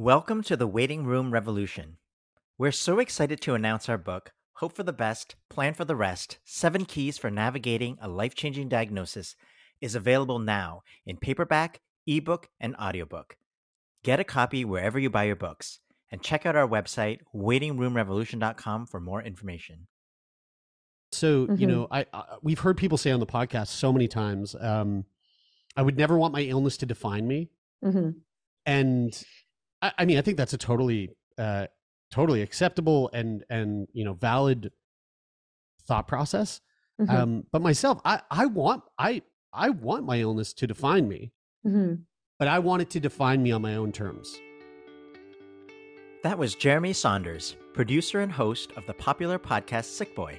Welcome to the Waiting Room Revolution. We're so excited to announce our book, Hope for the Best, Plan for the Rest Seven Keys for Navigating a Life Changing Diagnosis, is available now in paperback, ebook, and audiobook. Get a copy wherever you buy your books, and check out our website, waitingroomrevolution.com, for more information. So Mhm. you know, I, I we've heard people say on the podcast so many times, um, I would never want my illness to define me, hmm and I, I mean, I think that's a totally, uh, totally acceptable and and you know valid thought process. hmm Um, but myself, I I want I I want my illness to define me, hmm but I want it to define me on my own terms. That was Jeremie Saunders, producer and host of the popular podcast Sickboy.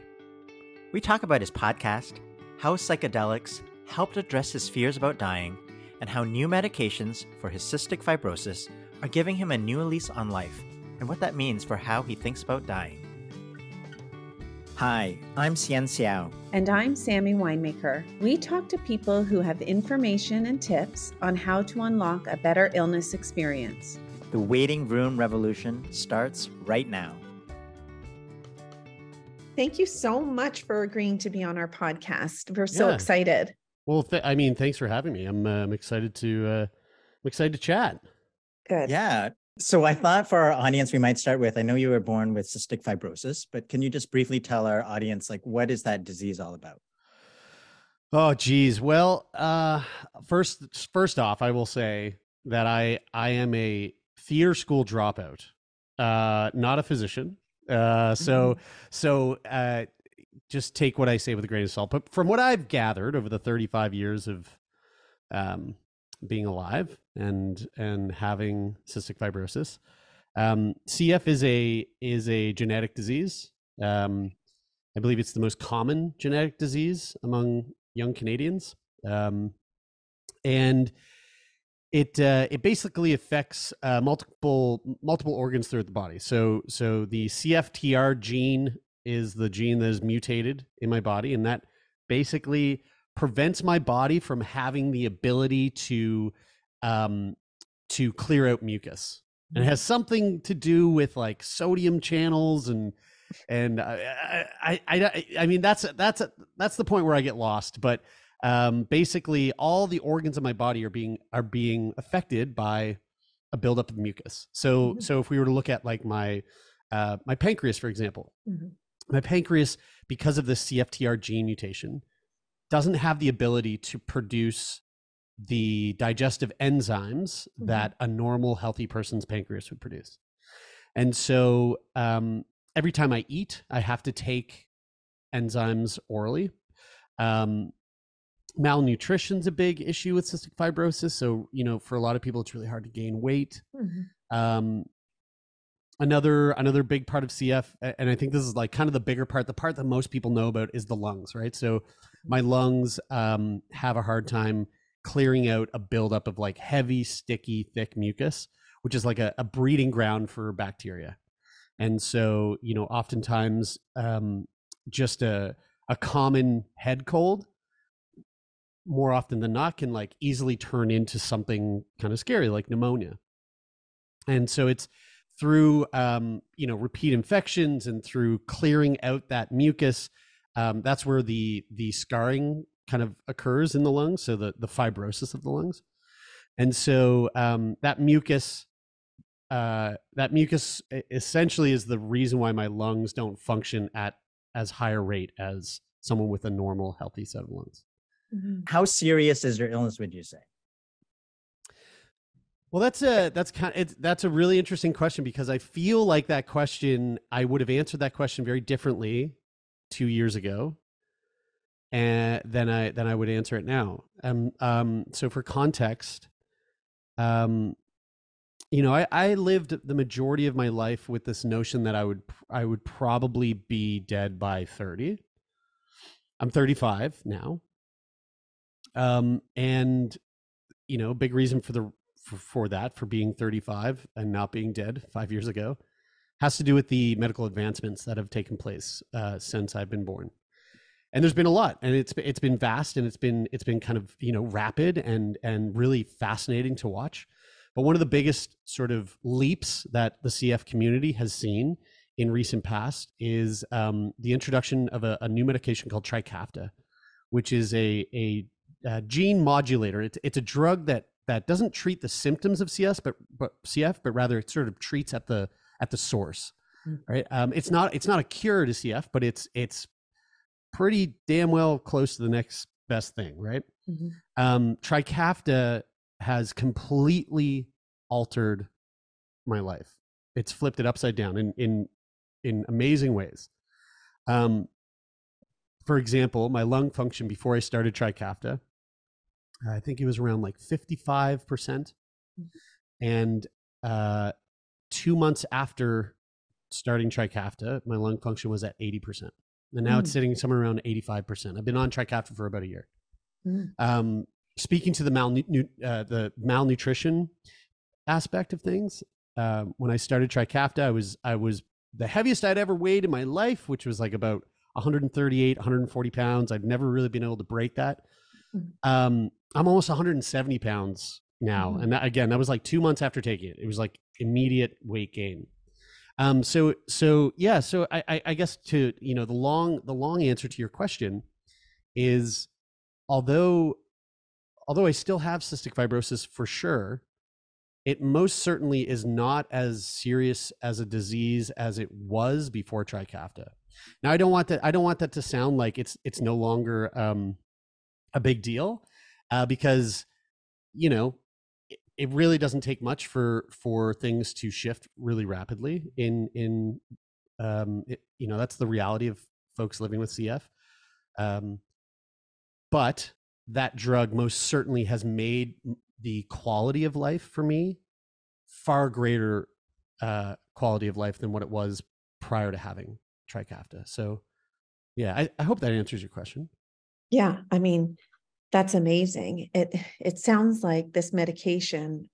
We talk about his podcast, how psychedelics helped address his fears about dying, and how new medications for his cystic fibrosis are giving him a new lease on life, and what that means for how he thinks about dying. Hi, I'm Hsien Seow. And I'm Sammy Winemaker. We talk to people who have information and tips on how to unlock a better illness experience. The waiting room revolution starts right now. Thank you so much for agreeing to be on our podcast. We're so Yeah. excited. Well, th- I mean, thanks for having me. I'm uh, I'm excited to uh, I'm excited to chat. Good. Yeah. So I thought for our audience, we might start with I know you were born with cystic fibrosis, but can you just briefly tell our audience, like, what is that disease all about? Oh, geez. Well, uh, first, first off, I will say that I I am a theater school dropout, uh, not a physician. Uh, so so uh, just take what I say with a grain of salt. But from what I've gathered over the 35 years of um, being alive and and having cystic fibrosis, um, CF is a is a genetic disease. Um, I believe it's the most common genetic disease among young Canadians, um, and it uh, it basically affects uh, multiple multiple organs throughout the body. So so the CFTR gene is the gene that is mutated in my body, and that basically prevents my body from having the ability to um, to clear out mucus. And it has something to do with like sodium channels and and I, I, I, I mean that's that's that's the point where I get lost. But um, basically, all the organs of my body are being are being affected by a buildup of mucus. So Mhm. so if we were to look at like my uh, my pancreas, for example, Mhm. my pancreas because of the CFTR gene mutation doesn't have the ability to produce the digestive enzymes Mhm. that a normal healthy person's pancreas would produce. And so um, every time I eat, I have to take enzymes orally. Um, malnutrition's a big issue with cystic fibrosis. So, you know, for a lot of people, it's really hard to gain weight. Mhm. Um, another another big part of CF, and I think this is like kind of the bigger part. The part that most people know about is the lungs, right? So, my lungs um, have a hard time clearing out a buildup of like heavy, sticky, thick mucus, which is like a, a breeding ground for bacteria. And so, you know, oftentimes um, just a a common head cold more often than not can like easily turn into something kind of scary like pneumonia and so it's through um, you know repeat infections and through clearing out that mucus um, that's where the the scarring kind of occurs in the lungs so the the fibrosis of the lungs and so um, that mucus uh, that mucus essentially is the reason why my lungs don't function at as high a rate as someone with a normal healthy set of lungs Mhm. How serious is your illness, would you say? Well, that's a that's kind it's that's a really interesting question because I feel like that question I would have answered that question very differently two years ago, and then I then I would answer it now. Um, um, so for context, um, you know, I, I lived the majority of my life with this notion that I would I would probably be dead by thirty. I'm 35 now, um, and you know, big reason for the for, for that for being 35 and not being dead five years ago has to do with the medical advancements that have taken place uh, since I've been born. And there's been a lot, and it's it's been vast, and it's been it's been kind of you know rapid and and really fascinating to watch. But one of the biggest sort of leaps that the CF community has seen in recent past is um, the introduction of a, a, new medication called Trikafta, which is a, a, a, gene modulator. It's, it's a drug that that doesn't treat the symptoms of CS, but, but CF, but rather it sort of treats at the at the source. Mm. Right? Um, it's not it's not a cure to CF, but it's it's pretty damn well close to the next best thing, right? Mm-hmm. Um, Trikafta has completely altered my life. It's flipped it upside down in in in amazing ways. Um, for example, my lung function before I started Trikafta, I think it was around like fifty five percent, and uh, two months after starting Trikafta, my lung function was at eighty percent, and now mm. it's sitting somewhere around eighty five percent. I've been on Trikafta for about a year. Mm. Um, speaking to the malnu- uh, the malnutrition aspect of things, uh, when I started Trikafta, I was I was the heaviest I'd ever weighed in my life, which was like about 138, 140 pounds. I've never really been able to break that. Mm-hmm. Um, I'm almost 170 pounds now, mm-hmm. and that, again, that was like two months after taking it. It was like immediate weight gain. Um, so so yeah, so I, I, I guess to you know the long the long answer to your question is although although I still have cystic fibrosis for sure, it most certainly is not as serious as a disease as it was before Trikafta. Now I don't want that I don't want that to sound like it's it's no longer um, a big deal uh, because you know it, really doesn't take much for for things to shift really rapidly in in um, it, you know that's the reality of folks living with CF. Um, but that drug most certainly has made the quality of life for me far greater uh, quality of life than what it was prior to having Trikafta. So, yeah, I, I hope that answers your question. Yeah, I mean, that's amazing. It it sounds like this medication,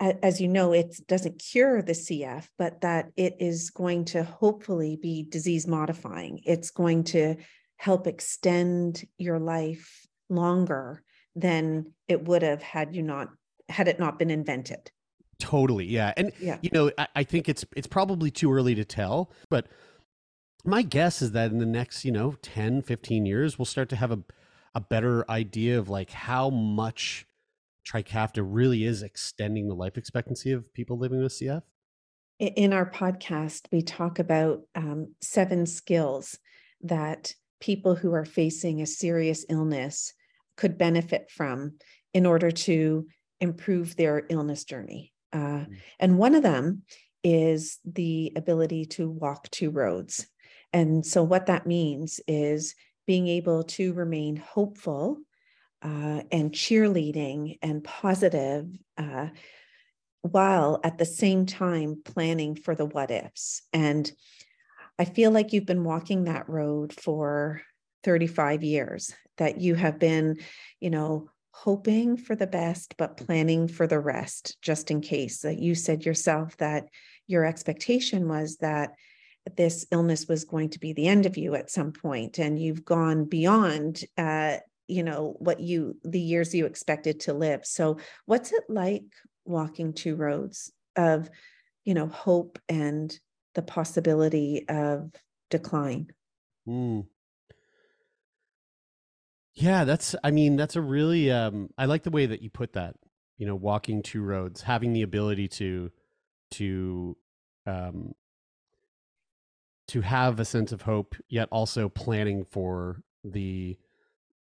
as you know, it doesn't cure the CF, but that it is going to hopefully be disease modifying. It's going to help extend your life longer than it would have had you not had it not been invented totally yeah and yeah. you know I, I think it's it's probably too early to tell but my guess is that in the next you know 10 15 years we'll start to have a, a better idea of like how much trikafta really is extending the life expectancy of people living with cf in our podcast we talk about um, seven skills that people who are facing a serious illness could benefit from in order to improve their illness journey. Uh, mm. And one of them is the ability to walk two roads. And so, what that means is being able to remain hopeful uh, and cheerleading and positive uh, while at the same time planning for the what ifs. And I feel like you've been walking that road for 35 years, that you have been, you know, hoping for the best, but planning for the rest, just in case. That you said yourself that your expectation was that this illness was going to be the end of you at some point, and you've gone beyond, uh, you know, what you the years you expected to live. So, what's it like walking two roads of, you know, hope and the possibility of decline. Mm. Yeah, that's I mean, that's a really um I like the way that you put that. You know, walking two roads, having the ability to to um to have a sense of hope yet also planning for the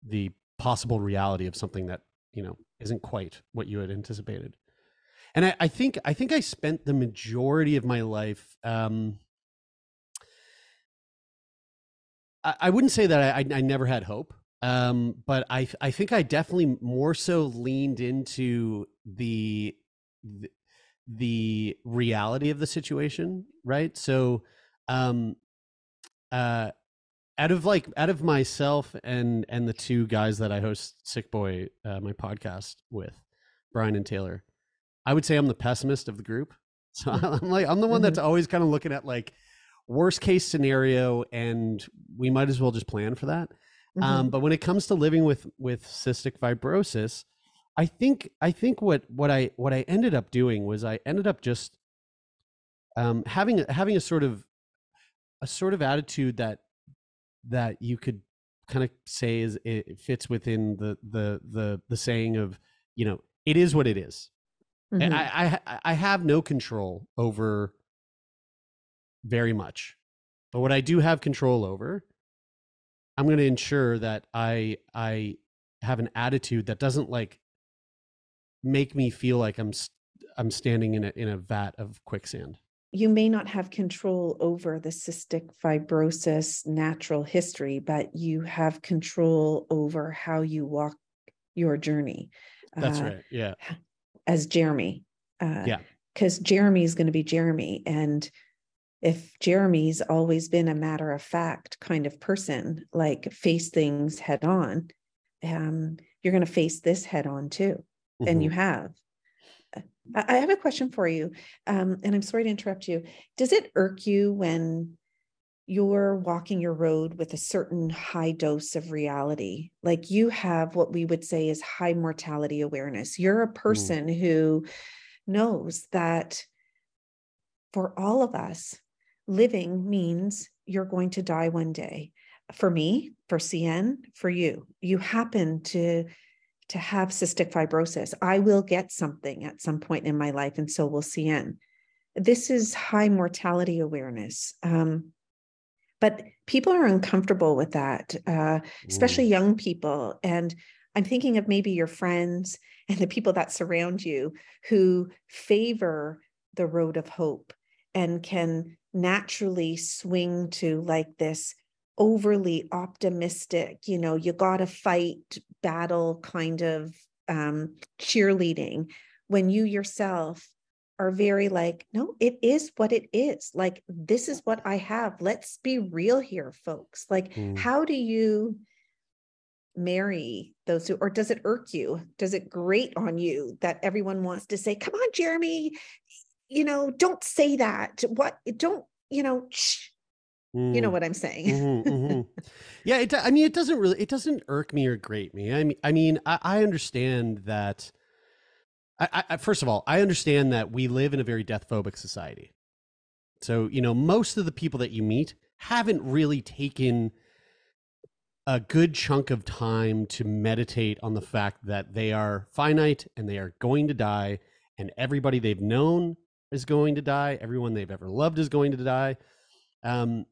the possible reality of something that, you know, isn't quite what you had anticipated and I, I, think I think I spent the majority of my life. Um, I, I wouldn't say that I, I, never had hope, um, but I I think I definitely more so leaned into the, the the reality of the situation, right? So, um, uh, out of like out of myself and and the two guys that I host Sickboy, uh, my podcast with, Brian and Taylor I would say I'm the pessimist of the group. So I'm like I'm the one that's mm-hmm. always kind of looking at like worst case scenario, and we might as well just plan for that. Mm-hmm. Um, but when it comes to living with with cystic fibrosis, I think I think what what I what I ended up doing was I ended up just um, having a, having a sort of a sort of attitude that that you could kind of say is it fits within the the the the saying of you know it is what it is. Mhm. I, I I have no control over very much, but what I do have control over, I'm going to ensure that I I have an attitude that doesn't like make me feel like I'm i'm standing in a in a vat of quicksand. You may not have control over the cystic fibrosis natural history, but you have control over how you walk your journey. That's uh, right. Yeah. As Jeremie. Uh, Yeah. Because Jeremie is going to be Jeremie. And if Jeremie's always been a matter of fact kind of person, like face things head on, um, you're going to face this head on too and Mhm. you have. I I have a question for you, um, and I'm sorry to interrupt you. Does it irk you when you're walking your road with a certain high dose of reality? Like you have what we would say is high mortality awareness. You're a person who knows that for all of us, living means you're going to die one day. For me, for Hsien, for you, you happen to to have cystic fibrosis. I will get something at some point in my life, and so will Hsien. This is high mortality awareness. Um, but people are uncomfortable with that, uh, especially young people. And I'm thinking of maybe your friends and the people that surround you who favor the road of hope and can naturally swing to like this overly optimistic, you know, you got to fight battle kind of um, cheerleading when you yourself are very like, no, it is what it is. Like, this is what I have. Let's be real here, folks. Like, Mm. how do you marry those who, or does it irk you? Does it grate on you that everyone wants to say, come on, Jeremie, you know, don't say that. What, don't, you know, shh. You know Mm. what I'm saying? Mhm, mhm. Yeah, it, I mean, it doesn't really, it doesn't irk me or grate me. I mean, I mean, I, I understand that. I, I- I, first of all, I understand that we live in a very death phobic society. So, you know, most of the people that you meet haven't really taken a good chunk of time to meditate on the fact that they are finite and they are going to die, and everybody they've known is going to die. Everyone they've ever loved is going to die. Um,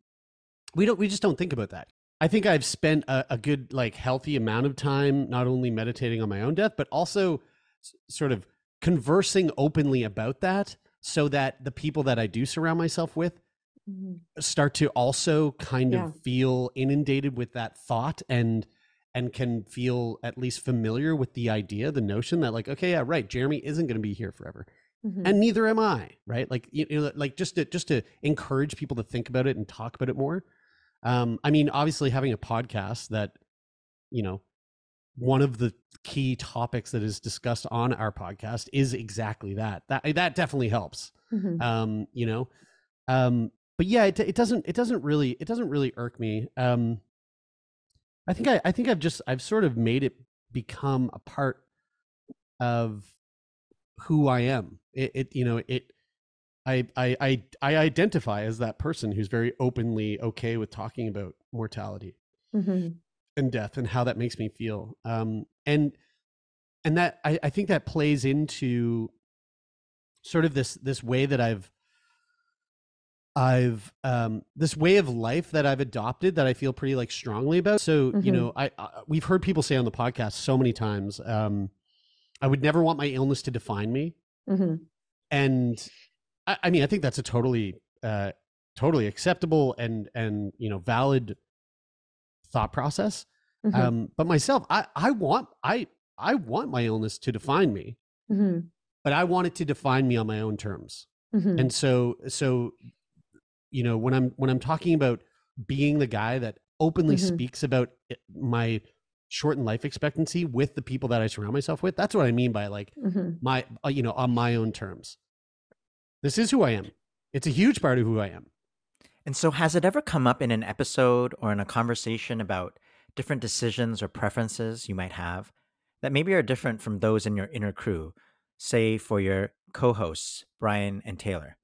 we don't we just don't think about that i think i've spent a, a good like healthy amount of time not only meditating on my own death but also s- sort of conversing openly about that so that the people that i do surround myself with Mhm. start to also kind Yeah. of feel inundated with that thought and and can feel at least familiar with the idea the notion that like okay yeah right jeremie isn't going to be here forever Mhm. and neither am I, right? Like you know, like just to just to encourage people to think about it and talk about it more. Um, I mean, obviously having a podcast that, you know, one of the key topics that is discussed on our podcast is exactly that. That that definitely helps. Mhm. Um, you know, um, but yeah, it it doesn't it doesn't really it doesn't really irk me. Um, I think I I think I've just I've sort of made it become a part of who I am. It, it you know it. I, I I I identify as that person who's very openly okay with talking about mortality Mhm. and death and how that makes me feel. Um, and and that I, I think that plays into sort of this this way that I've I've um this way of life that I've adopted that I feel pretty like strongly about. So, you Mhm. know, I, I we've heard people say on the podcast so many times, um, I would never want my illness to define me. Mhm. And I, I mean, I think that's a totally uh totally acceptable and and you know valid thought process. Mhm. Um, but myself, I I want I I want my illness to define me, Mhm. but I want it to define me on my own terms. Mhm. and so so you know when i'm when i'm talking about being the guy that openly Mhm. speaks about it- my shortened life expectancy with the people that i surround myself with that's what i mean by like Mhm. my uh, you know on my own terms this is who i am it's a huge part of who i am And so, has it ever come up in an episode or in a conversation about different decisions or preferences you might have that maybe are different from those in your inner crew, say for your co hosts, Brian and Taylor?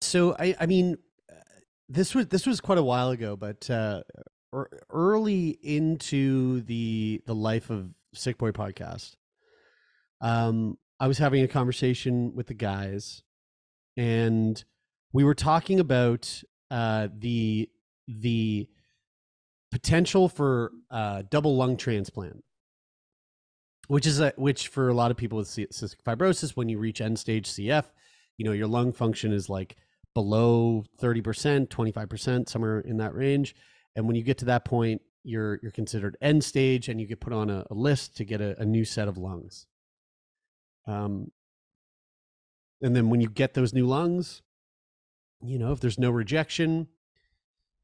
So, I, I mean, uh, this was this was quite a while ago, but uh, early into the the life of Sickboy podcast, um, I was having a conversation with the guys, and we were talking about uh, the the potential for uh, double lung transplant, which is a which for a lot of people with cystic fibrosis, when you reach end stage CF, you know your lung function is like below thirty percent, twenty five percent, somewhere in that range, and when you get to that point, you're you're considered end stage, and you get put on a, a list to get a, a new set of lungs. Um, and then when you get those new lungs, you know if there's no rejection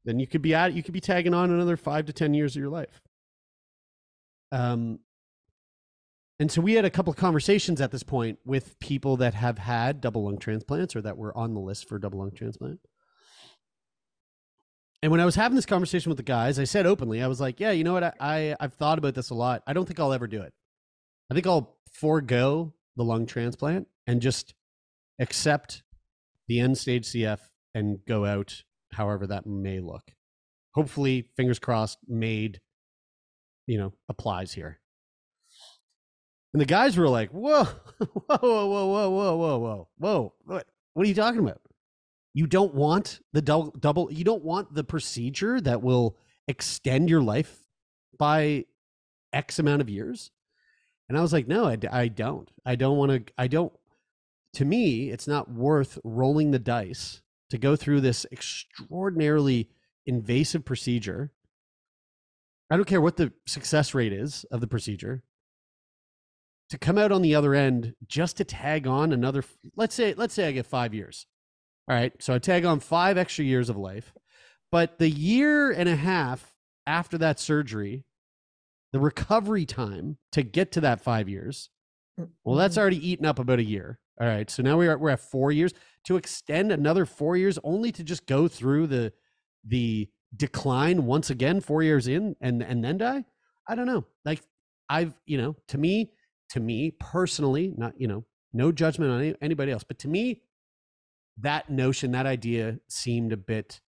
then you could be at you could be tagging on another five to ten years of your life. Um and so we had a couple of conversations at this point with people that have had double lung transplants or that were on the list for double lung transplant. And when i was having this conversation with the guys i said openly i was like yeah you know what? I, I i've thought about this a lot. I don't think i'll ever do it. I think i'll forego the lung transplant and just accept the end stage cf and go out however that may look. Hopefully, fingers crossed, made, you know, applies here. And the guys were like, whoa, whoa, whoa, whoa, whoa, whoa, whoa, whoa. What, what are you talking about? You don't want the double, double, you don't want the procedure that will extend your life by X amount of years? And I was like, no, I, I don't. I don't want to, I don't, to me, it's not worth rolling the dice to go through this extraordinarily invasive procedure. I don't care what the success rate is of the procedure. To come out on the other end just to tag on another let's say let's say I get 5 years. All right, so I tag on 5 extra years of life. But the year and a half after that surgery, the recovery time to get to that 5 years, well that's mm-hmm. already eaten up about a year. All right, so now we are we're at 4 years. To extend another four years only to just go through the the decline once again four years in and and then die? I don't know. Like i've you know to me to me personally not you know no judgment on any, anybody else but to me that notion that idea seemed a bit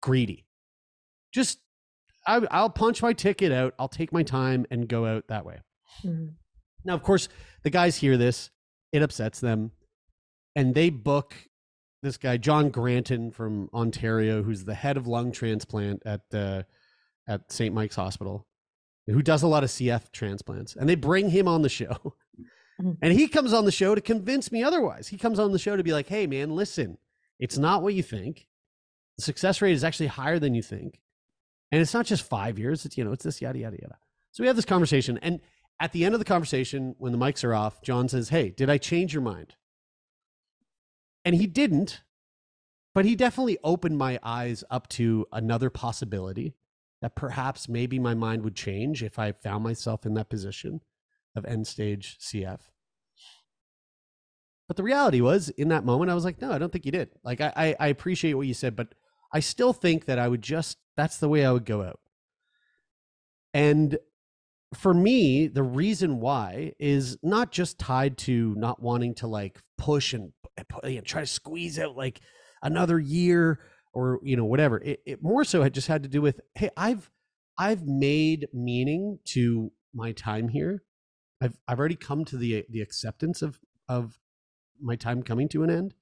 greedy. Just I, i'll punch my ticket out i'll take my time and go out that way. Mm-hmm. now of course the guys hear this it upsets them and they book this guy John Granton from Ontario, who's the head of lung transplant at uh, at St. Mike's Hospital, who does a lot of CF transplants, and they bring him on the show. Mm-hmm. And he comes on the show to convince me otherwise. He comes on the show to be like, "Hey, man, listen, it's not what you think. The success rate is actually higher than you think, and it's not just five years. It's you know, it's this yada yada yada." So we have this conversation, and at the end of the conversation, when the mics are off, John says, "Hey, did I change your mind?" And he didn't, but he definitely opened my eyes up to another possibility that perhaps maybe my mind would change if I found myself in that position of end stage CF. But the reality was, in that moment, I was like, no, I don't think you did. Like, I, I, appreciate what you said, but I still think that I would just, that's the way I would go out. And for me, the reason why is not just tied to not wanting to like push and know, try to squeeze out like another year or you know whatever. It, it more so had just had to do with hey, I've I've made meaning to my time here. I've I've already come to the the acceptance of of my time coming to an end.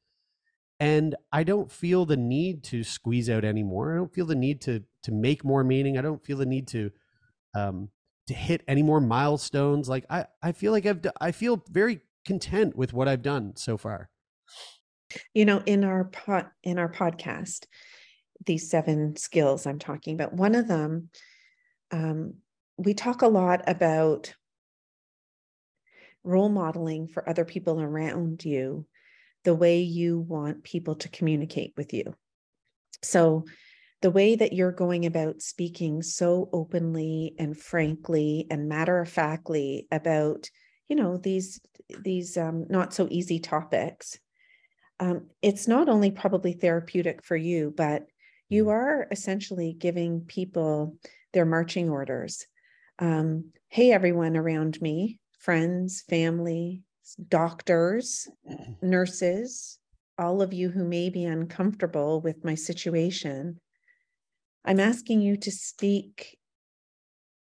And I don't feel the need to squeeze out anymore. I don't feel the need to to make more meaning. I don't feel the need to um to hit any more milestones. Like I I feel like I've I feel very content with what I've done so far you know in our pod in our podcast these seven skills i'm talking about one of them um, we talk a lot about role modeling for other people around you the way you want people to communicate with you so the way that you're going about speaking so openly and frankly and matter of factly about you know these these um, not so easy topics um, it's not only probably therapeutic for you, but you mm. are essentially giving people their marching orders um, hey, everyone around me, friends, family, doctors, nurses, all of you who may be uncomfortable with my situation, I'm asking you to speak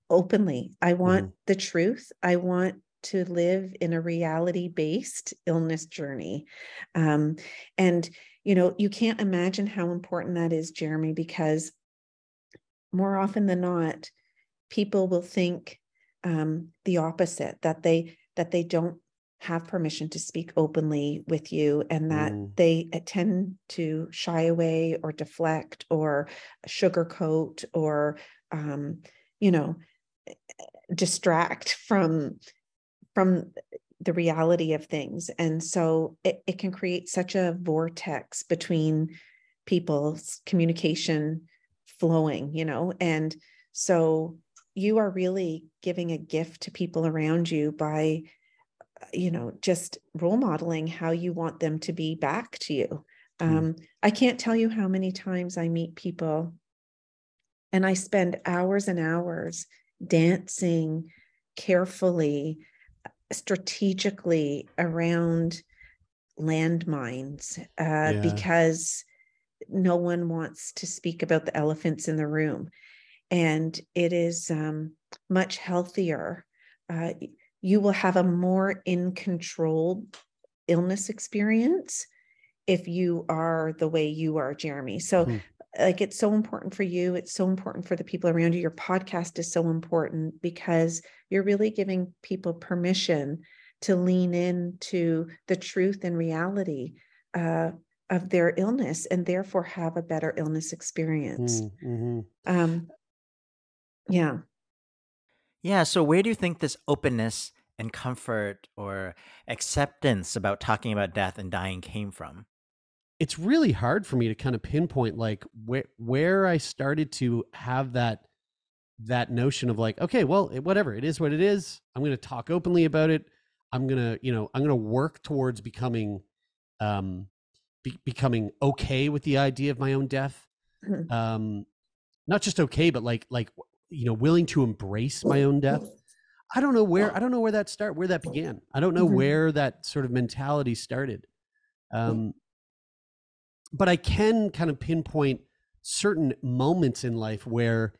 openly. I want mm. the truth. I want to live in a reality based illness journey. Um, and, you know, you can't imagine how important that is, Jeremie, because more often than not, people will think um, the opposite that they that they don't have permission to speak openly with you and that mm. they tend to shy away or deflect or sugarcoat or um, you know distract from from the reality of things and so it, it can create such a vortex between people's communication flowing you know and so you are really giving a gift to people around you by you know just role modeling how you want them to be back to you mm. um, i can't tell you how many times i meet people and i spend hours and hours dancing carefully strategically around landmines uh, yeah. because no one wants to speak about the elephants in the room. And it is um, much healthier. Uh, you will have a more in control illness experience if you are the way you are, Jeremie. So, hmm. like it's so important for you. It's so important for the people around you. Your podcast is so important because you're really giving people permission to lean into the truth and reality uh, of their illness and therefore have a better illness experience. Mm, mm-hmm. um, yeah yeah so where do you think this openness and comfort or acceptance about talking about death and dying came from? It's really hard for me to kind of pinpoint like where where I started to have that that notion of like okay well whatever it is what it is. I'm going to talk openly about it. I'm going to you know i'm going to work towards becoming um be- becoming okay with the idea of my own death. Mm-hmm. um not just okay but like like you know willing to embrace my own death. I don't know where i don't know where that start where that began. I don't know mm-hmm. where that sort of mentality started. Um but I can kind of pinpoint certain moments in life where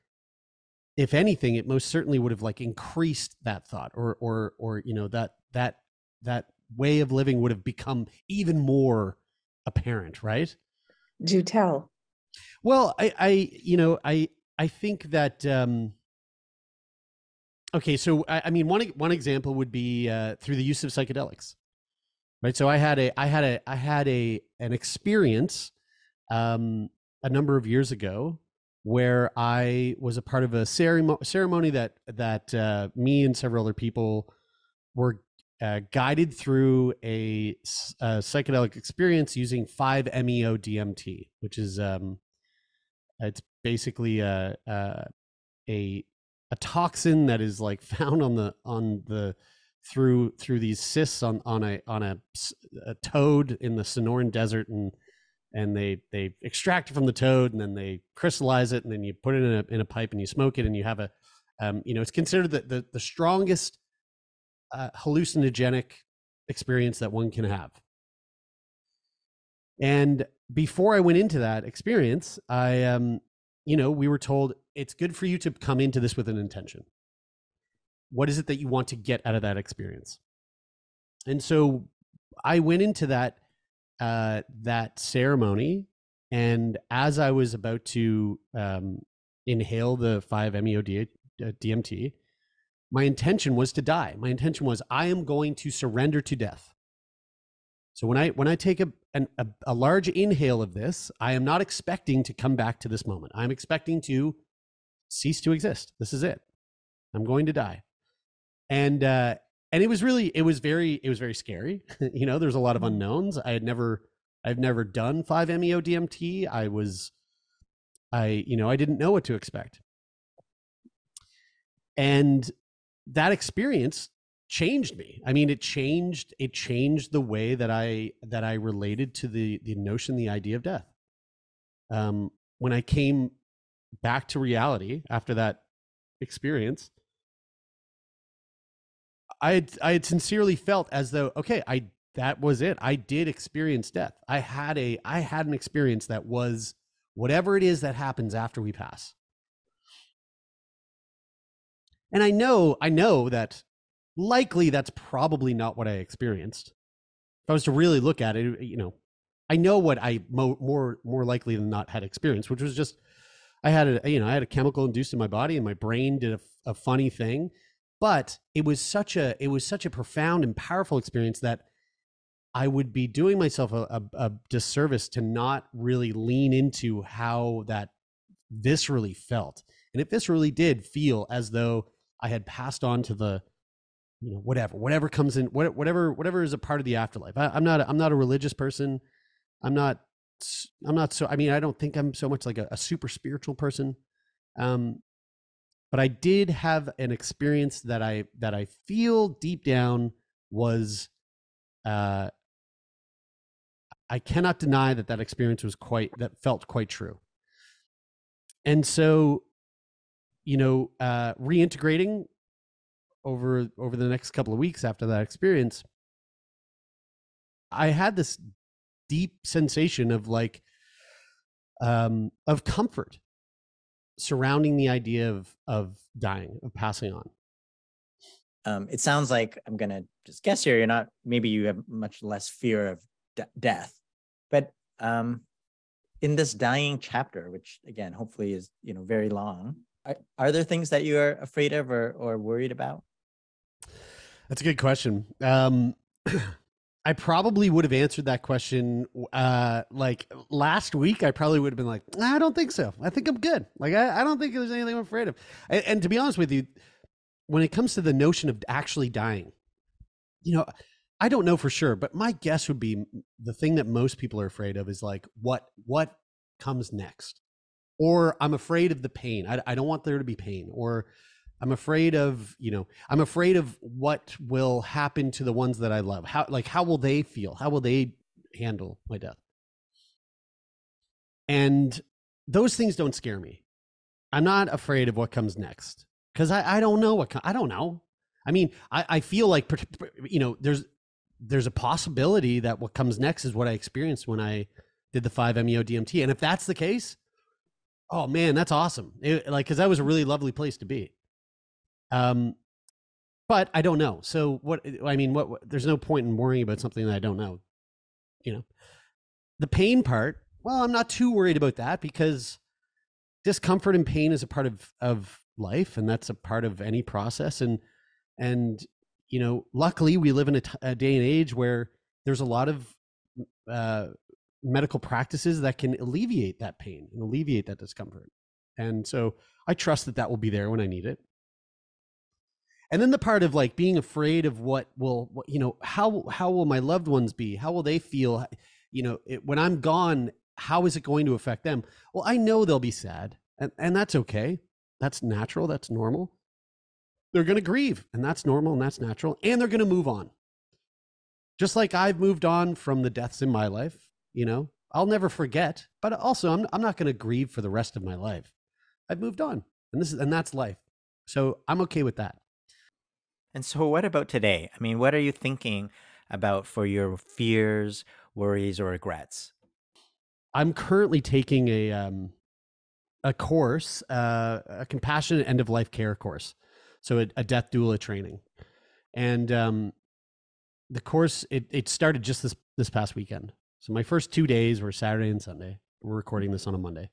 if anything it most certainly would have like increased that thought or or or you know that that that way of living would have become even more apparent right? Do tell. Well i i you know i i think that um okay so i, I mean one one example would be uh through the use of psychedelics right? So i had a i had a i had a an experience um a number of years ago where i was a part of a ceremony that that uh, me and several other people were uh, guided through a, a, psychedelic experience using 5-meo dmt which is um it's basically a, a a a toxin that is like found on the on the through through these cysts on on a on a, a toad in the Sonoran Desert, and and they they extract it from the toad, and then they crystallize it, and then you put it in a in a pipe, and you smoke it, and you have a um, you know it's considered the the, the strongest uh, hallucinogenic experience that one can have. And before I went into that experience, I um you know we were told it's good for you to come into this with an intention. What is it that you want to get out of that experience? And so i went into that uh, that ceremony and as i was about to um, inhale the 5-meo dmt uh, my intention was to die. My intention was i am going to surrender to death so when i when i take a, an, a, a large inhale of this i am not expecting to come back to this moment i'm expecting to cease to exist this is it i'm going to die and uh, and it was really it was very it was very scary. you know, there's a lot of mm-hmm. unknowns. I had never I've never done 5-MeO DMT. I was I you know I didn't know what to expect, and that experience changed me. I mean, it changed it changed the way that I that I related to the the notion, the idea of death. Um, when I came back to reality after that experience, I had, I had sincerely felt as though okay, I that was it. I did experience death. I had a I had an experience that was whatever it is that happens after we pass. And I know I know that likely that's probably not what I experienced. If I was to really look at it, you know, I know what I mo- more more likely than not had experienced, which was just I had a you know I had a chemical induced in my body and my brain did a, funny thing, but it was such a it was such a profound and powerful experience that I would be doing myself a, a, a disservice to not really lean into how that viscerally felt, and it viscerally did feel as though I had passed on to the you know whatever whatever comes in whatever whatever is a part of the afterlife. I, am not i'm not a religious person. I'm not i'm not so i mean i don't think i'm so much like a, a super spiritual person. Um but i did have an experience that i that i feel deep down was uh i cannot deny that that experience was quite that felt quite true. And so you know uh reintegrating over over the next couple of weeks after that experience i had this deep sensation of like um of comfort surrounding the idea of of dying of passing on. Um it sounds like i'm gonna just guess here you're not maybe you have much less fear of de- death but um in this dying chapter which again hopefully is you know very long are, are there things that you are afraid of or, or worried about that's a good question. Um, I probably would have answered that question uh, like last week. I probably would have been like, I don't think so. I think I'm good. Like, I, I don't think there's anything I'm afraid of. And, and to be honest with you, when it comes to the notion of actually dying, you know, I don't know for sure, but my guess would be the thing that most people are afraid of is like what what comes next, or I'm afraid of the pain. I, I don't want there to be pain, or I'm afraid of, you know, I'm afraid of what will happen to the ones that I love. How like how will they feel? How will they handle my death? And those things don't scare me. I'm not afraid of what comes next because I, I don't know what I don't know. I mean, I, I feel like you know there's there's a possibility that what comes next is what I experienced when I did the five MEO DMT, and if that's the case, oh man, that's awesome. It, like because that was a really lovely place to be. Um, but I don't know. So what? I mean, what, what? There's no point in worrying about something that I don't know. You know, the pain part. Well, I'm not too worried about that because discomfort and pain is a part of of life, and that's a part of any process. And and you know, luckily, we live in a, t- a day and age where there's a lot of uh, medical practices that can alleviate that pain and alleviate that discomfort. And so I trust that that will be there when I need it and then the part of like being afraid of what will you know how how will my loved ones be? How will they feel? You know it, when i'm gone how is it going to affect them? Well i know they'll be sad and, and that's okay. That's natural. That's normal. They're going to grieve and that's normal and that's natural and they're going to move on. Just like i've moved on from the deaths in my life you know? I'll never forget but also i'm, I'm not going to grieve for the rest of my life. I've moved on and this is and that's life. So i'm okay with that and so, what about today? I mean, what are you thinking about for your fears, worries, or regrets? I'm currently taking a um, a course, uh, a compassionate end of life care course, so a, a death doula training, and um, the course it it started just this this past weekend. So my first two days were Saturday and Sunday. We're recording this on a Monday,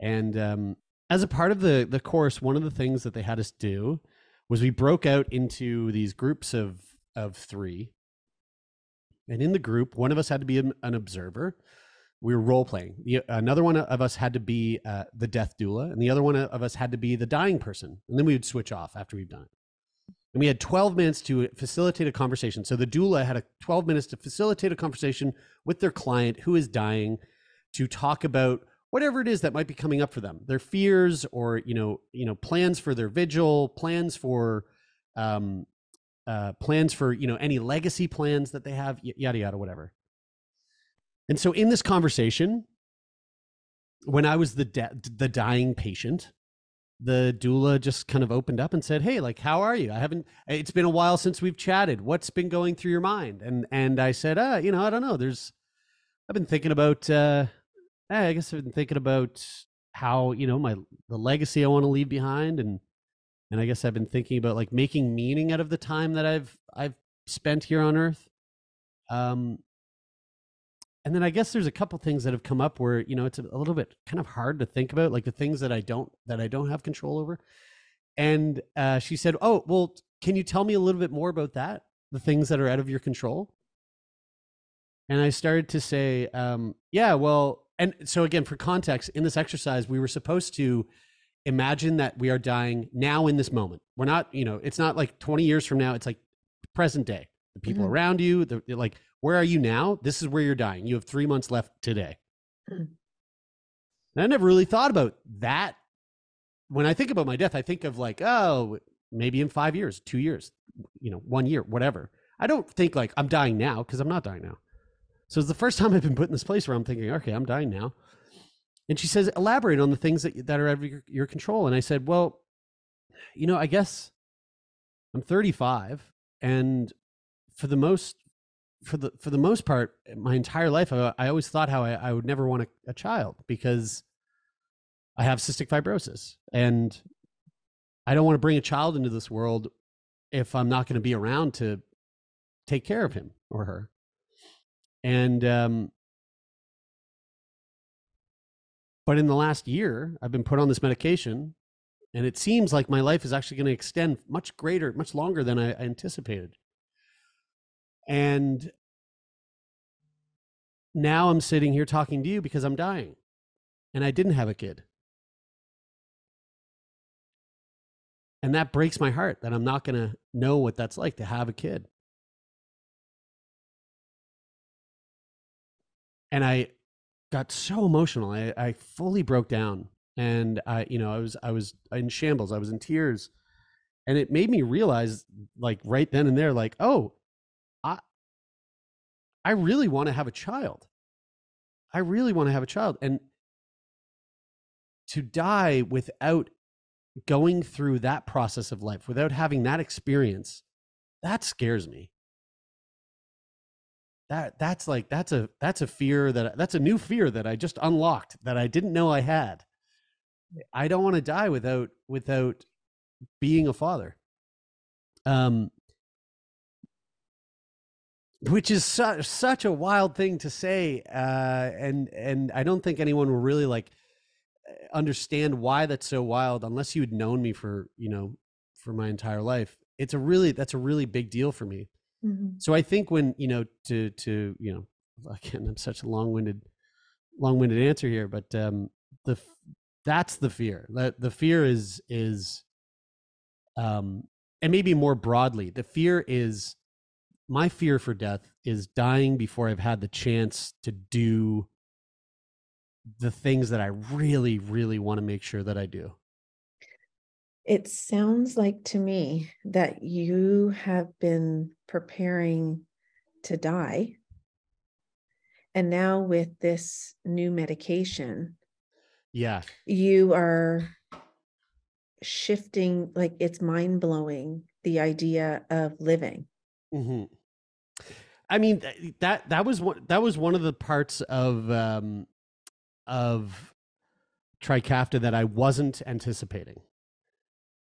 and um, as a part of the the course, one of the things that they had us do was we broke out into these groups of of three. And in the group one of us had to be an, observer. We were role playing the, another one of us had to be uh, the death doula and the other one of us had to be the dying person. And then we would switch off after we've done it and we had 12 minutes to facilitate a conversation. So the doula had a 12 minutes to facilitate a conversation with their client who is dying to talk about whatever it is that might be coming up for them their fears or you know you know plans for their vigil plans for um uh plans for you know any legacy plans that they have yada yada whatever and so in this conversation when i was the de- the dying patient the doula just kind of opened up and said, "Hey, like, how are you? I haven't. It's been a while since we've chatted. What's been going through your mind?" And and I said, "Uh, you know, I don't know. There's, I've been thinking about. uh I guess I've been thinking about how you know my the legacy I want to leave behind, and and I guess I've been thinking about like making meaning out of the time that I've I've spent here on Earth. Um, and then I guess there's a couple things that have come up where you know it's a, a, little bit kind of hard to think about, like the things that I don't that I don't have control over. And uh, she said, "Oh, well, can you tell me a little bit more about that? The things that are out of your control." And I started to say, um, "Yeah, well." And so again, for context, in this exercise, we were supposed to imagine that we are dying now in this moment. We're not, you know, it's not like 20 years from now. It's like present day. The people mm-hmm. around you, the like where are you now? This is where you're dying. You have three months left today. Mm. I never really thought about that. When I think about my death, I think of like, oh, maybe in five years, two years, you know, one year, whatever. I don't think like I'm dying now because I'm not dying now. So it's the first time I've been put in this place where I'm thinking, okay, I'm dying now. And she says, elaborate on the things that, that are out of your, your control. And I said, well, you know, I guess I'm 35 and for the most for the for the most part, my entire life, I, I always thought how I, I would never want a, a child because I have cystic fibrosis, and I don't want to bring a child into this world if I'm not going to be around to take care of him or her. And um, but in the last year, I've been put on this medication, and it seems like my life is actually going to extend much greater, much longer than I anticipated. And now I'm sitting here talking to you because I'm dying and I didn't have a kid. And that breaks my heart that I'm not going to know what that's like to have a kid. And I got so emotional. I, I fully broke down and I, you know, I was, I was in shambles. I was in tears and it made me realize like right then and there, like, oh, I I really want to have a child. I really want to have a child. And to die without going through that process of life, without having that experience, that scares me. That that's like that's a that's a fear that that's a new fear that I just unlocked that I didn't know I had. I don't want to die without without being a father. Um which is such such a wild thing to say uh, and and i don't think anyone will really like understand why that's so wild unless you had known me for you know for my entire life it's a really that's a really big deal for me mm-hmm. so i think when you know to to you know again i'm such a long-winded long-winded answer here but um the that's the fear that the fear is is um and maybe more broadly the fear is my fear for death is dying before I've had the chance to do the things that I really, really want to make sure that I do. It sounds like to me that you have been preparing to die. And now with this new medication, yeah, you are shifting, like it's mind blowing the idea of living Mm-hmm. I mean that that was one that was one of the parts of um, of Trikafta that I wasn't anticipating.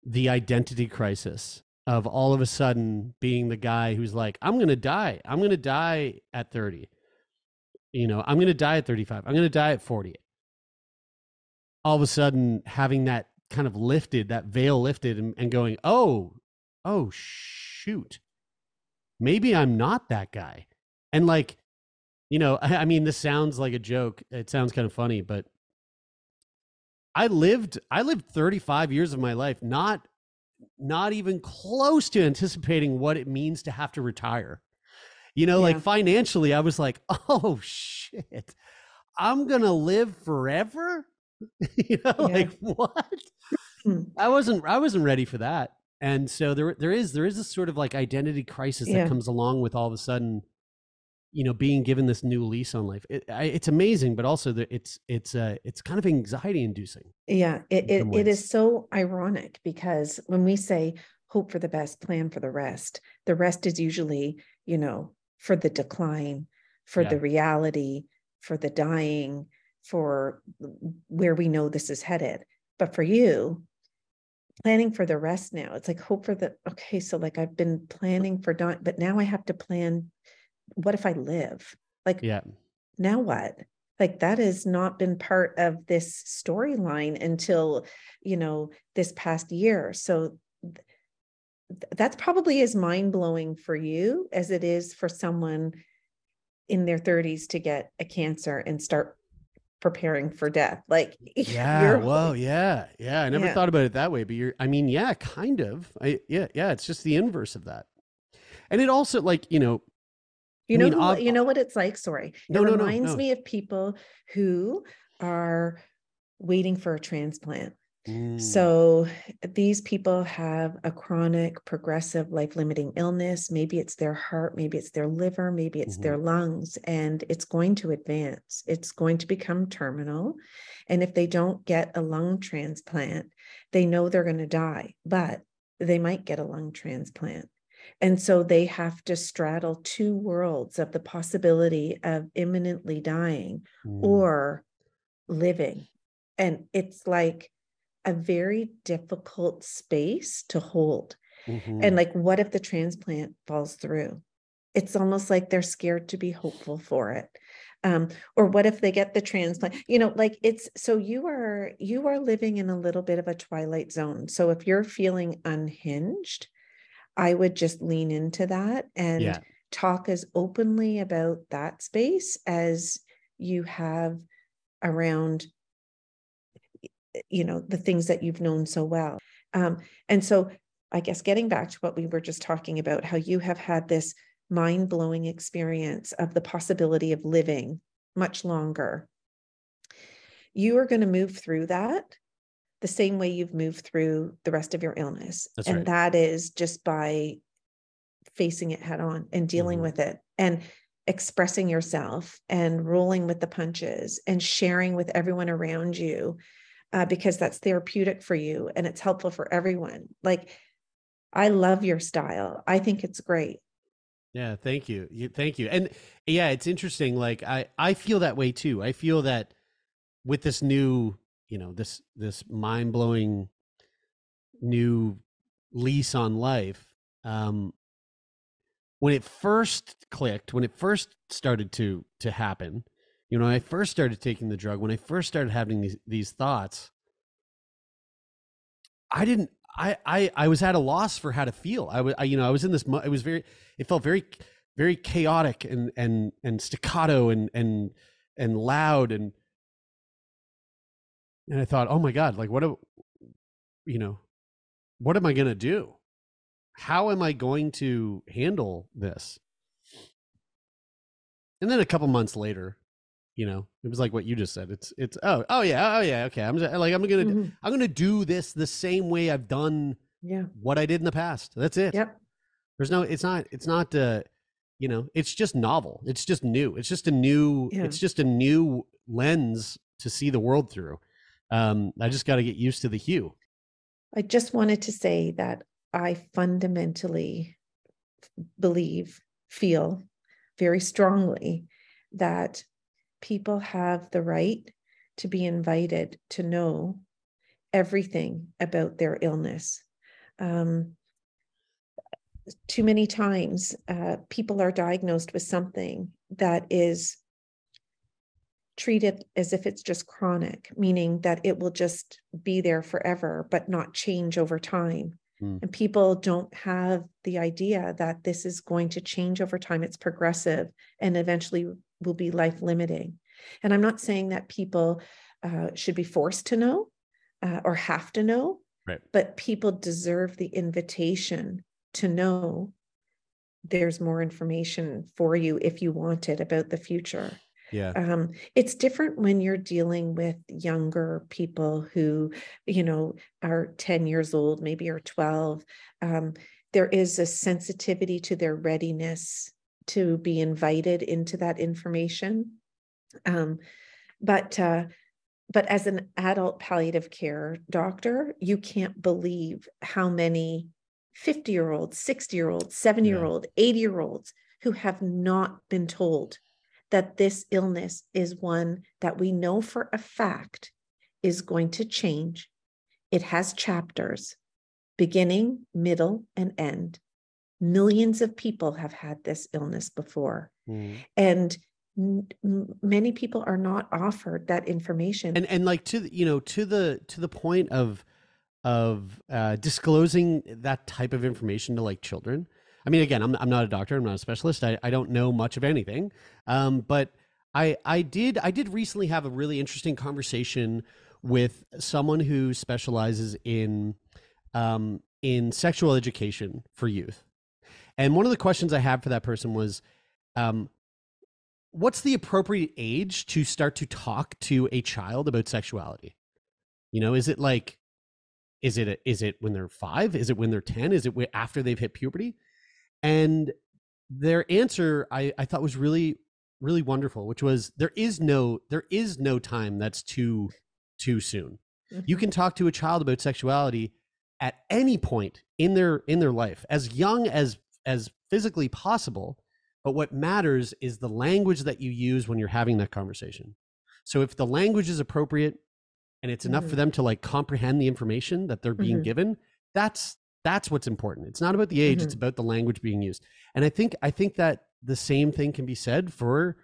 The identity crisis of all of a sudden being the guy who's like, I'm gonna die. I'm gonna die at 30. You know, I'm gonna die at 35. I'm gonna die at 40. All of a sudden having that kind of lifted, that veil lifted and, and going, oh, oh shoot maybe I'm not that guy. And like, you know, I, I mean, this sounds like a joke. It sounds kind of funny, but I lived I lived 35 years of my life not not even close to anticipating what it means to have to retire. You know, yeah. like financially, I was like, oh shit, I'm gonna live forever. you know, yeah. like what? Hmm. I wasn't I wasn't ready for that and so there there is there is this sort of like identity crisis yeah. that comes along with all of a sudden you know being given this new lease on life it, I, it's amazing but also that it's it's uh it's kind of anxiety inducing Yeah, it, it, some it ways. is so ironic because when we say hope for the best, plan for the rest, the rest is usually, you know, for the decline, for Yeah. the reality, for the dying, for where we know this is headed. But for you, planning for the rest now, it's like hope for the, okay, so like I've been planning for dying, but now I have to plan, what if I live? Like, yeah now what? Like that has not been part of this storyline until, you know, this past year. So th- th- that's probably as mind blowing for you as it is for someone in their 30s to get a cancer and start preparing for death. Like, yeah whoa yeah yeah i never Yeah. thought about it that way but you're i mean yeah kind of i yeah yeah it's just the inverse of that and it also like you know You I know, mean, who- you know what it's like. Sorry, No, it no, reminds no. me of people who are waiting for a transplant. Mm, So these people have a chronic, progressive, life-limiting illness. Maybe it's their heart, maybe it's their liver, maybe it's their lungs, and it's going to advance. It's going to become terminal. And if they don't get a lung transplant, they know they're going to die, but they might get a lung transplant. And so they have to straddle two worlds of the possibility of imminently dying mm, or living. And it's like a very difficult space to hold. mhm. And like, what if the transplant falls through? It's almost like they're scared to be hopeful for it. Um, or what if they get the transplant? You know, like it's so you are you are living in a little bit of a twilight zone. So if you're feeling unhinged, I would just lean into that and yeah. talk as openly about that space as you have around you know the things that you've known so well. Um, and so i guess getting back to what we were just talking about how you have had this mind-blowing experience of the possibility of living much longer you are going to move through that the same way you've moved through the rest of your illness That's and right. that is just by facing it head on and dealing Mhm. with it and expressing yourself and rolling with the punches and sharing with everyone around you uh, because that's therapeutic for you and it's helpful for everyone like i love your style i think it's great Yeah, thank you. you. Thank you. And yeah, it's interesting. Like I, I feel that way too. I feel that with this new, you know, this this mind blowing new lease on life, um, when it first clicked, when it first started to to happen, you know, I first started taking the drug, when I first started having these these thoughts, I didn't. I, I I was at a loss for how to feel. I was I, you know I was in this. It was very. It felt very very chaotic and and and staccato and and and loud and and I thought, oh my god, like what a you know, what am I gonna do? How am I going to handle this? And then a couple months later, you know, it was like what you just said. It's it's oh oh yeah oh yeah okay. I'm just, like I'm gonna Mhm. I'm gonna do this the same way I've done yeah what I did in the past. That's it. yep There's no. It's not. It's not. Uh, you know. It's just novel. It's just new. It's just a new. Yeah. It's just a new lens to see the world through. Um, I just got to get used to the hue. I just wanted to say that I fundamentally believe, feel very strongly that people have the right to be invited to know everything about their illness. Um, too many times, uh, people are diagnosed with something that is treated as if it's just chronic, meaning that it will just be there forever, but not change over time. Mm. And people don't have the idea that this is going to change over time. It's progressive and eventually will be life limiting. And I'm not saying that people uh, should be forced to know uh, or have to know, Right. but people deserve the invitation to know there's more information for you if you want it about the future. Yeah. Um, it's different when you're dealing with younger people who, you know, are 10 years old, maybe are 12. Um, there is a sensitivity to their readiness to be invited into that information. Um, but uh, but as an adult palliative care doctor, you can't believe how many 50 year olds, 60 year olds, 70 year old, 80 year olds who have not been told that this illness is one that we know for a fact is going to change. It has chapters, beginning, middle, and end. Millions of people have had this illness before. Mm. And many people are not offered that information and and like to the, you know to the to the point of of uh, disclosing that type of information to like children i mean again i'm, I'm not a doctor i'm not a specialist i, I don't know much of anything um, but i i did i did recently have a really interesting conversation with someone who specializes in um, in sexual education for youth and one of the questions i had for that person was um, what's the appropriate age to start to talk to a child about sexuality? You know, is it like, is it a, is it when they're five? Is it when they're ten? Is it after they've hit puberty? And their answer I, I thought was really really wonderful, which was there is no there is no time that's too too soon. Mm-hmm. You can talk to a child about sexuality at any point in their in their life, as young as as physically possible, but what matters is the language that you use when you're having that conversation. So if the language is appropriate and it's enough mm-hmm. for them to like comprehend the information that they're being mm-hmm. given, that's that's what's important. It's not about the age, mm-hmm. it's about the language being used. And I think I think that the same thing can be said for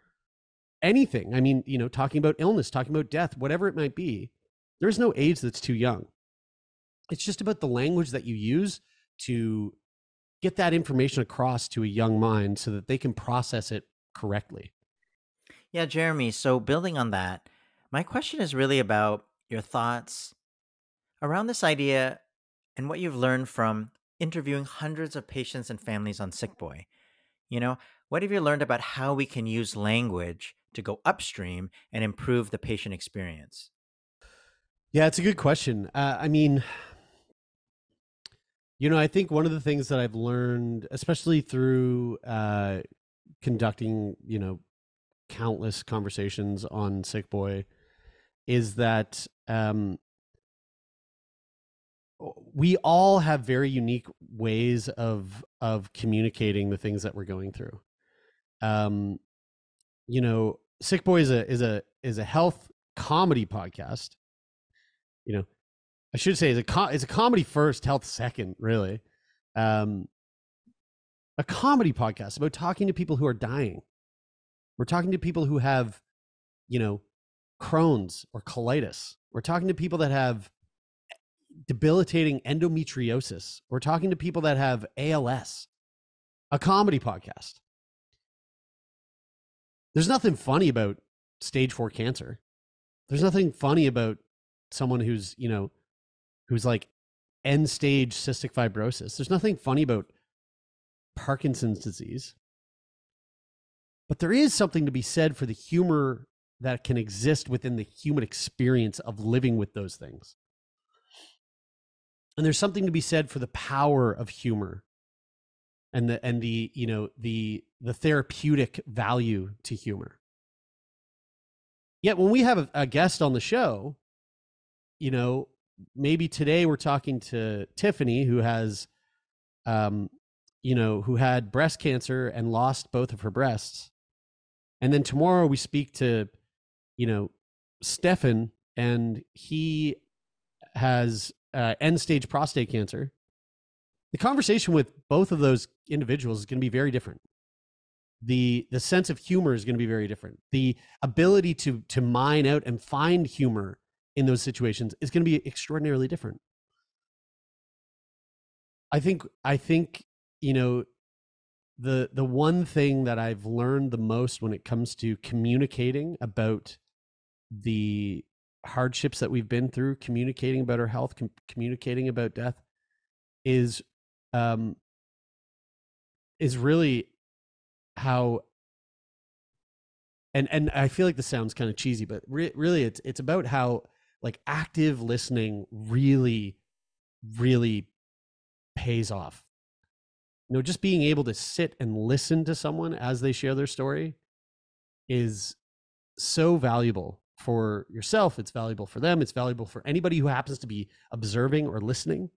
anything. I mean, you know, talking about illness, talking about death, whatever it might be. There's no age that's too young. It's just about the language that you use to get that information across to a young mind so that they can process it correctly. Yeah, Jeremie. So, building on that, my question is really about your thoughts around this idea and what you've learned from interviewing hundreds of patients and families on Sickboy. You know, what have you learned about how we can use language to go upstream and improve the patient experience? Yeah, it's a good question. Uh, I mean, you know, I think one of the things that I've learned, especially through uh, conducting, you know, countless conversations on Sickboy, is that um, we all have very unique ways of of communicating the things that we're going through. Um, you know, Sickboy is a is a is a health comedy podcast. You know, I should say it's a co- it's a comedy first, health second, really. Um, a comedy podcast about talking to people who are dying. We're talking to people who have, you know, Crohn's or colitis. We're talking to people that have debilitating endometriosis. We're talking to people that have ALS. A comedy podcast. There's nothing funny about stage four cancer. There's nothing funny about someone who's, you know, who's like end stage cystic fibrosis. There's nothing funny about Parkinson's disease. But there is something to be said for the humor that can exist within the human experience of living with those things. And there's something to be said for the power of humor and the and the you know the the therapeutic value to humor. Yet when we have a, a guest on the show, you know, maybe today we're talking to Tiffany who has um you know who had breast cancer and lost both of her breasts and then tomorrow we speak to you know Stefan and he has uh, end stage prostate cancer the conversation with both of those individuals is going to be very different the the sense of humor is going to be very different the ability to to mine out and find humor in those situations is going to be extraordinarily different. I think I think you know the the one thing that I've learned the most when it comes to communicating about the hardships that we've been through, communicating about our health, com- communicating about death, is um, is really how and and I feel like this sounds kind of cheesy, but re- really it's it's about how like active listening really really pays off. You know just being able to sit and listen to someone as they share their story is so valuable for yourself it's valuable for them it's valuable for anybody who happens to be observing or listening.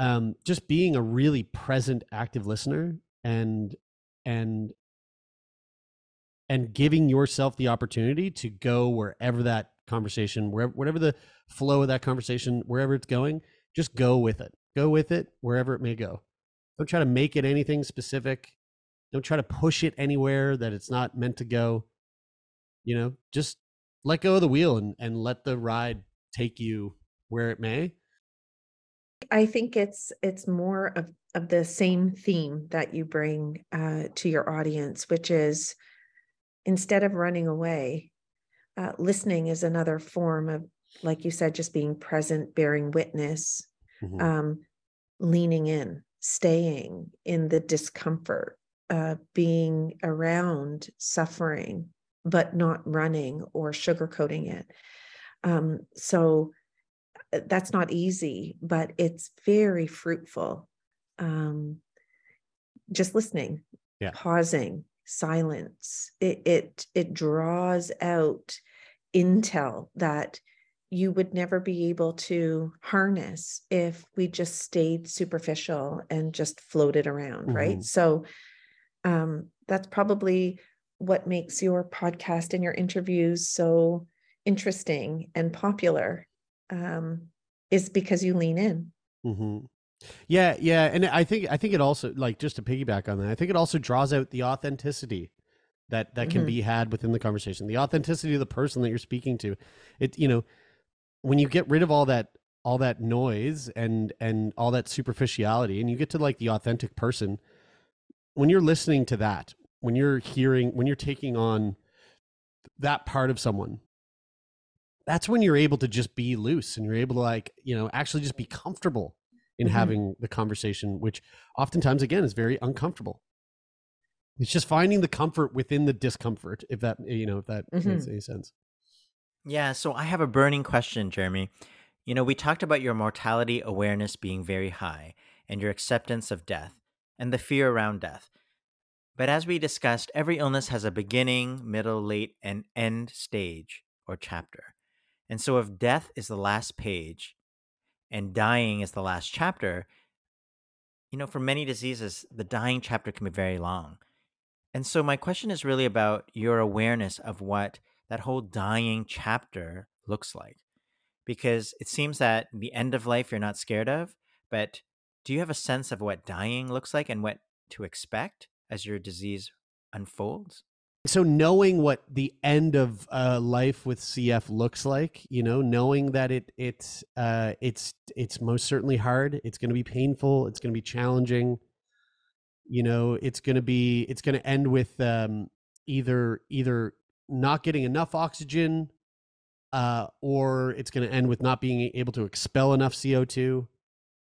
Um, just being a really present active listener and and and giving yourself the opportunity to go wherever that conversation wherever whatever the flow of that conversation wherever it's going just go with it. Go with it wherever it may go. Don't try to make it anything specific. Don't try to push it anywhere that it's not meant to go you know just let go of the wheel and and let the ride take you where it may I think it's it's more of of the same theme that you bring uh, to your audience, which is instead of running away, uh, listening is another form of, like you said, just being present, bearing witness, mm-hmm. um, leaning in, staying in the discomfort, uh, being around suffering, but not running or sugarcoating it. Um, so uh, that's not easy, but it's very fruitful. Um, just listening, yeah. pausing, silence. It it it draws out intel that you would never be able to harness if we just stayed superficial and just floated around, mm-hmm. right? So um, that's probably what makes your podcast and your interviews so interesting and popular um, is because you lean in. Mm-hmm. Yeah, yeah, and I think I think it also like just to piggyback on that. I think it also draws out the authenticity that that can mm-hmm. be had within the conversation. The authenticity of the person that you're speaking to. It you know when you get rid of all that all that noise and and all that superficiality and you get to like the authentic person when you're listening to that when you're hearing when you're taking on that part of someone that's when you're able to just be loose and you're able to like you know actually just be comfortable in mm-hmm. having the conversation which oftentimes again is very uncomfortable it's just finding the comfort within the discomfort if that you know if that mm-hmm. makes any sense yeah so i have a burning question jeremie you know we talked about your mortality awareness being very high and your acceptance of death and the fear around death but as we discussed every illness has a beginning middle late and end stage or chapter and so, if death is the last page and dying is the last chapter, you know, for many diseases, the dying chapter can be very long. And so, my question is really about your awareness of what that whole dying chapter looks like. Because it seems that the end of life you're not scared of, but do you have a sense of what dying looks like and what to expect as your disease unfolds? so knowing what the end of uh, life with CF looks like, you know, knowing that it it's uh, it's it's most certainly hard. It's going to be painful. It's going to be challenging. You know, it's going to be it's going to end with um, either either not getting enough oxygen, uh, or it's going to end with not being able to expel enough CO two.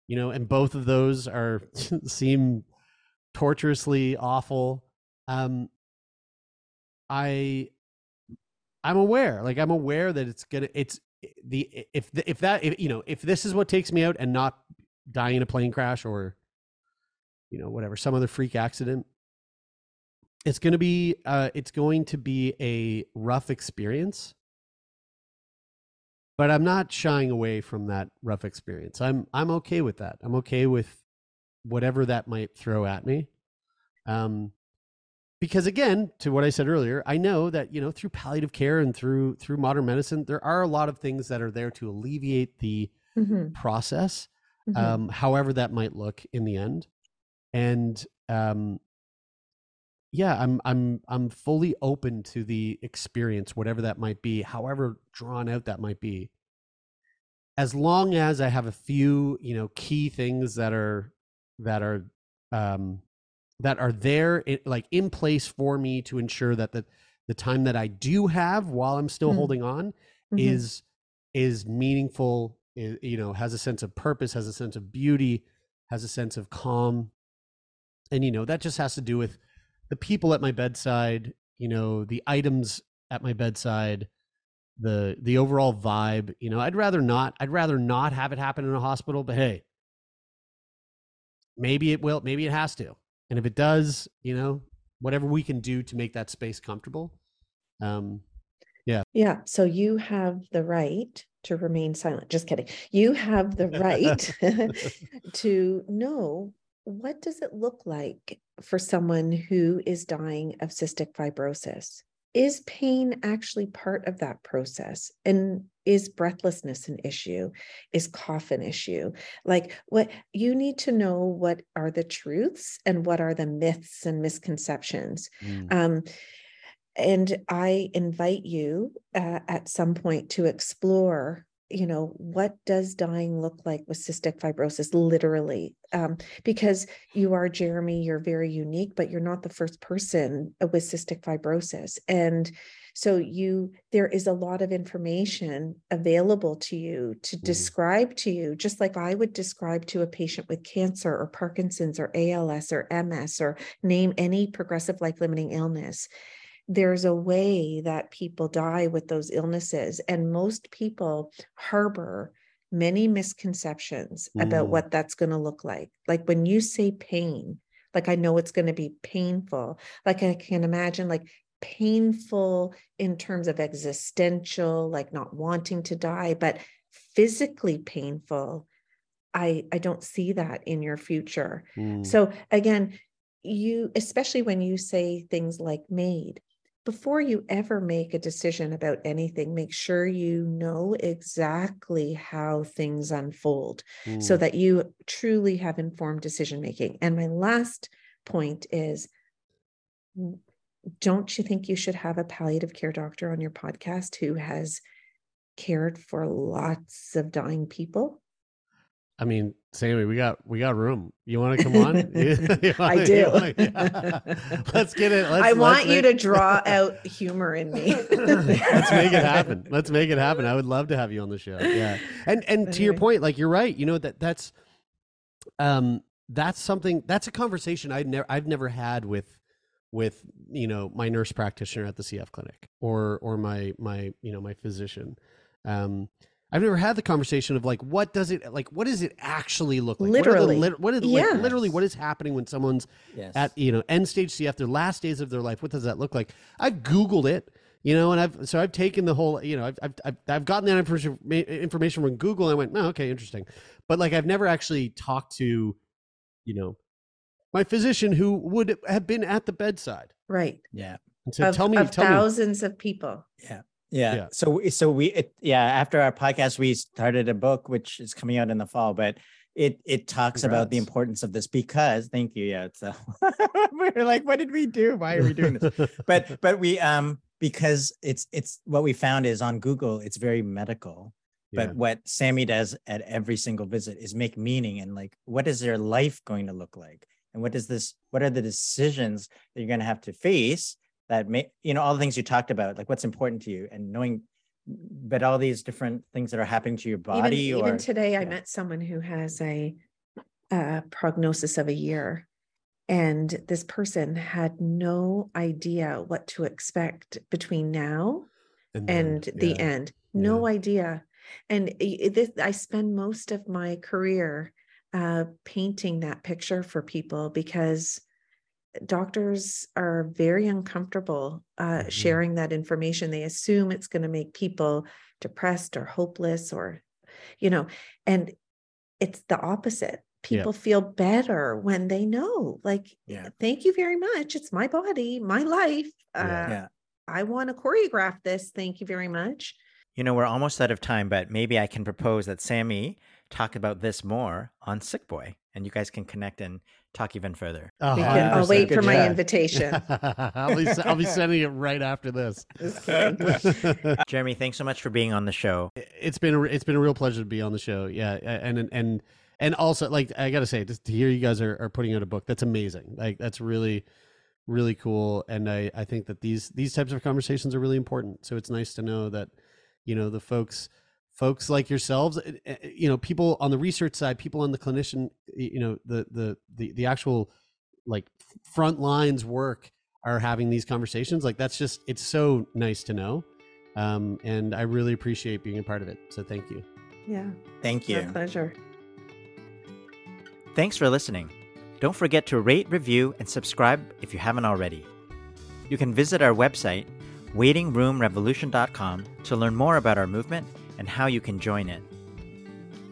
You know, and both of those are seem torturously awful. Um, I I'm aware. Like I'm aware that it's gonna it's the if the, if that if, you know if this is what takes me out and not dying in a plane crash or you know whatever some other freak accident it's going to be uh it's going to be a rough experience but i'm not shying away from that rough experience i'm i'm okay with that i'm okay with whatever that might throw at me um because again to what i said earlier i know that you know through palliative care and through through modern medicine there are a lot of things that are there to alleviate the mm-hmm. process mm-hmm. Um, however that might look in the end and um, yeah i'm i'm i'm fully open to the experience whatever that might be however drawn out that might be as long as i have a few you know key things that are that are um that are there like in place for me to ensure that the the time that I do have while I'm still mm-hmm. holding on mm-hmm. is is meaningful is, you know has a sense of purpose has a sense of beauty has a sense of calm and you know that just has to do with the people at my bedside you know the items at my bedside the the overall vibe you know i'd rather not i'd rather not have it happen in a hospital but hey maybe it will, maybe it has to. And if it does, you know, whatever we can do to make that space comfortable. Um, yeah. Yeah. So you have the right to remain silent. Just kidding. You have the right to know what does it look like for someone who is dying of cystic fibrosis? Is pain actually part of that process? And is breathlessness an issue? Is cough an issue? Like what you need to know what are the truths and what are the myths and misconceptions. Mm. Um, and I invite you uh, at some point to explore you know what does dying look like with cystic fibrosis literally? Um, because you are jeremie you're very unique but you're not the first person with cystic fibrosis. And so you there is a lot of information available to you to mm. describe to you just like i would describe to a patient with cancer or parkinson's or als or ms or name any progressive life limiting illness there's a way that people die with those illnesses and most people harbor many misconceptions mm. about what that's going to look like like when you say pain like i know it's going to be painful like i can imagine like painful in terms of existential like not wanting to die but physically painful i i don't see that in your future mm. so again you especially when you say things like made before you ever make a decision about anything, make sure you know exactly how things unfold mm. so that you truly have informed decision making. And my last point is don't you think you should have a palliative care doctor on your podcast who has cared for lots of dying people? I mean, Sammy, we got we got room. You want to come on? wanna, I do. Wanna, yeah. Let's get it. Let's, I want you make... to draw out humor in me. let's make it happen. Let's make it happen. I would love to have you on the show. Yeah, and and to your point, like you're right. You know that that's um that's something that's a conversation I'd never I've never had with with you know my nurse practitioner at the CF clinic or or my my you know my physician. Um, I've never had the conversation of like, what does it like? What does it actually look like? Literally, what, what is yeah. like, literally what is happening when someone's yes. at you know end stage CF, their last days of their life? What does that look like? I've Googled it, you know, and I've so I've taken the whole, you know, I've I've I've, gotten that information information from Google. And I went, oh, okay, interesting, but like I've never actually talked to, you know, my physician who would have been at the bedside. Right. Yeah. And so of, tell me, of tell thousands me. of people. Yeah. Yeah. yeah. So so we it, yeah after our podcast we started a book which is coming out in the fall, but it it talks Congrats. about the importance of this because thank you yeah uh, we're like what did we do why are we doing this but but we um because it's it's what we found is on Google it's very medical but yeah. what Sammy does at every single visit is make meaning and like what is their life going to look like and what is this what are the decisions that you're going to have to face that may you know all the things you talked about like what's important to you and knowing but all these different things that are happening to your body even, or, even today yeah. i met someone who has a, a prognosis of a year and this person had no idea what to expect between now and, and the yeah. end no yeah. idea and this, i spend most of my career uh, painting that picture for people because doctors are very uncomfortable uh, mm-hmm. sharing that information. They assume it's going to make people depressed or hopeless or, you know, and it's the opposite. People yeah. feel better when they know, like, yeah. thank you very much. It's my body, my life. Uh, yeah. I want to choreograph this. Thank you very much. You know, we're almost out of time, but maybe I can propose that Sammy talk about this more on Sickboy and you guys can connect and talk even further. Oh, I'll wait for my invitation. I'll, be, I'll be sending it right after this. Jeremie, thanks so much for being on the show. It's been a, it's been a real pleasure to be on the show. Yeah, and and and also like I gotta say, just to hear you guys are, are putting out a book, that's amazing. Like that's really really cool, and I I think that these these types of conversations are really important. So it's nice to know that you know the folks folks like yourselves eh, eh, eh, you know people on the research side people on the clinician you know the the the, the actual like front lines work are having these conversations. Like that's just it's so nice to know. Um, and i really appreciate being a part of it. So thank you. Yeah. Thank you. My pleasure. Thanks for listening. Don't forget to rate, review, and subscribe if you haven't already. You can visit our website, waitingroomrevolution.com, to learn more about our movement and how you can join it.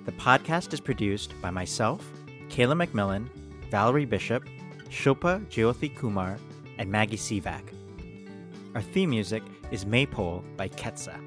The podcast is produced by myself, Kayla McMillan, Valerie Bishop, Shilpa Jyothi Kumar, and Maggie Sivak. Our theme music is Maypole by Ketsa.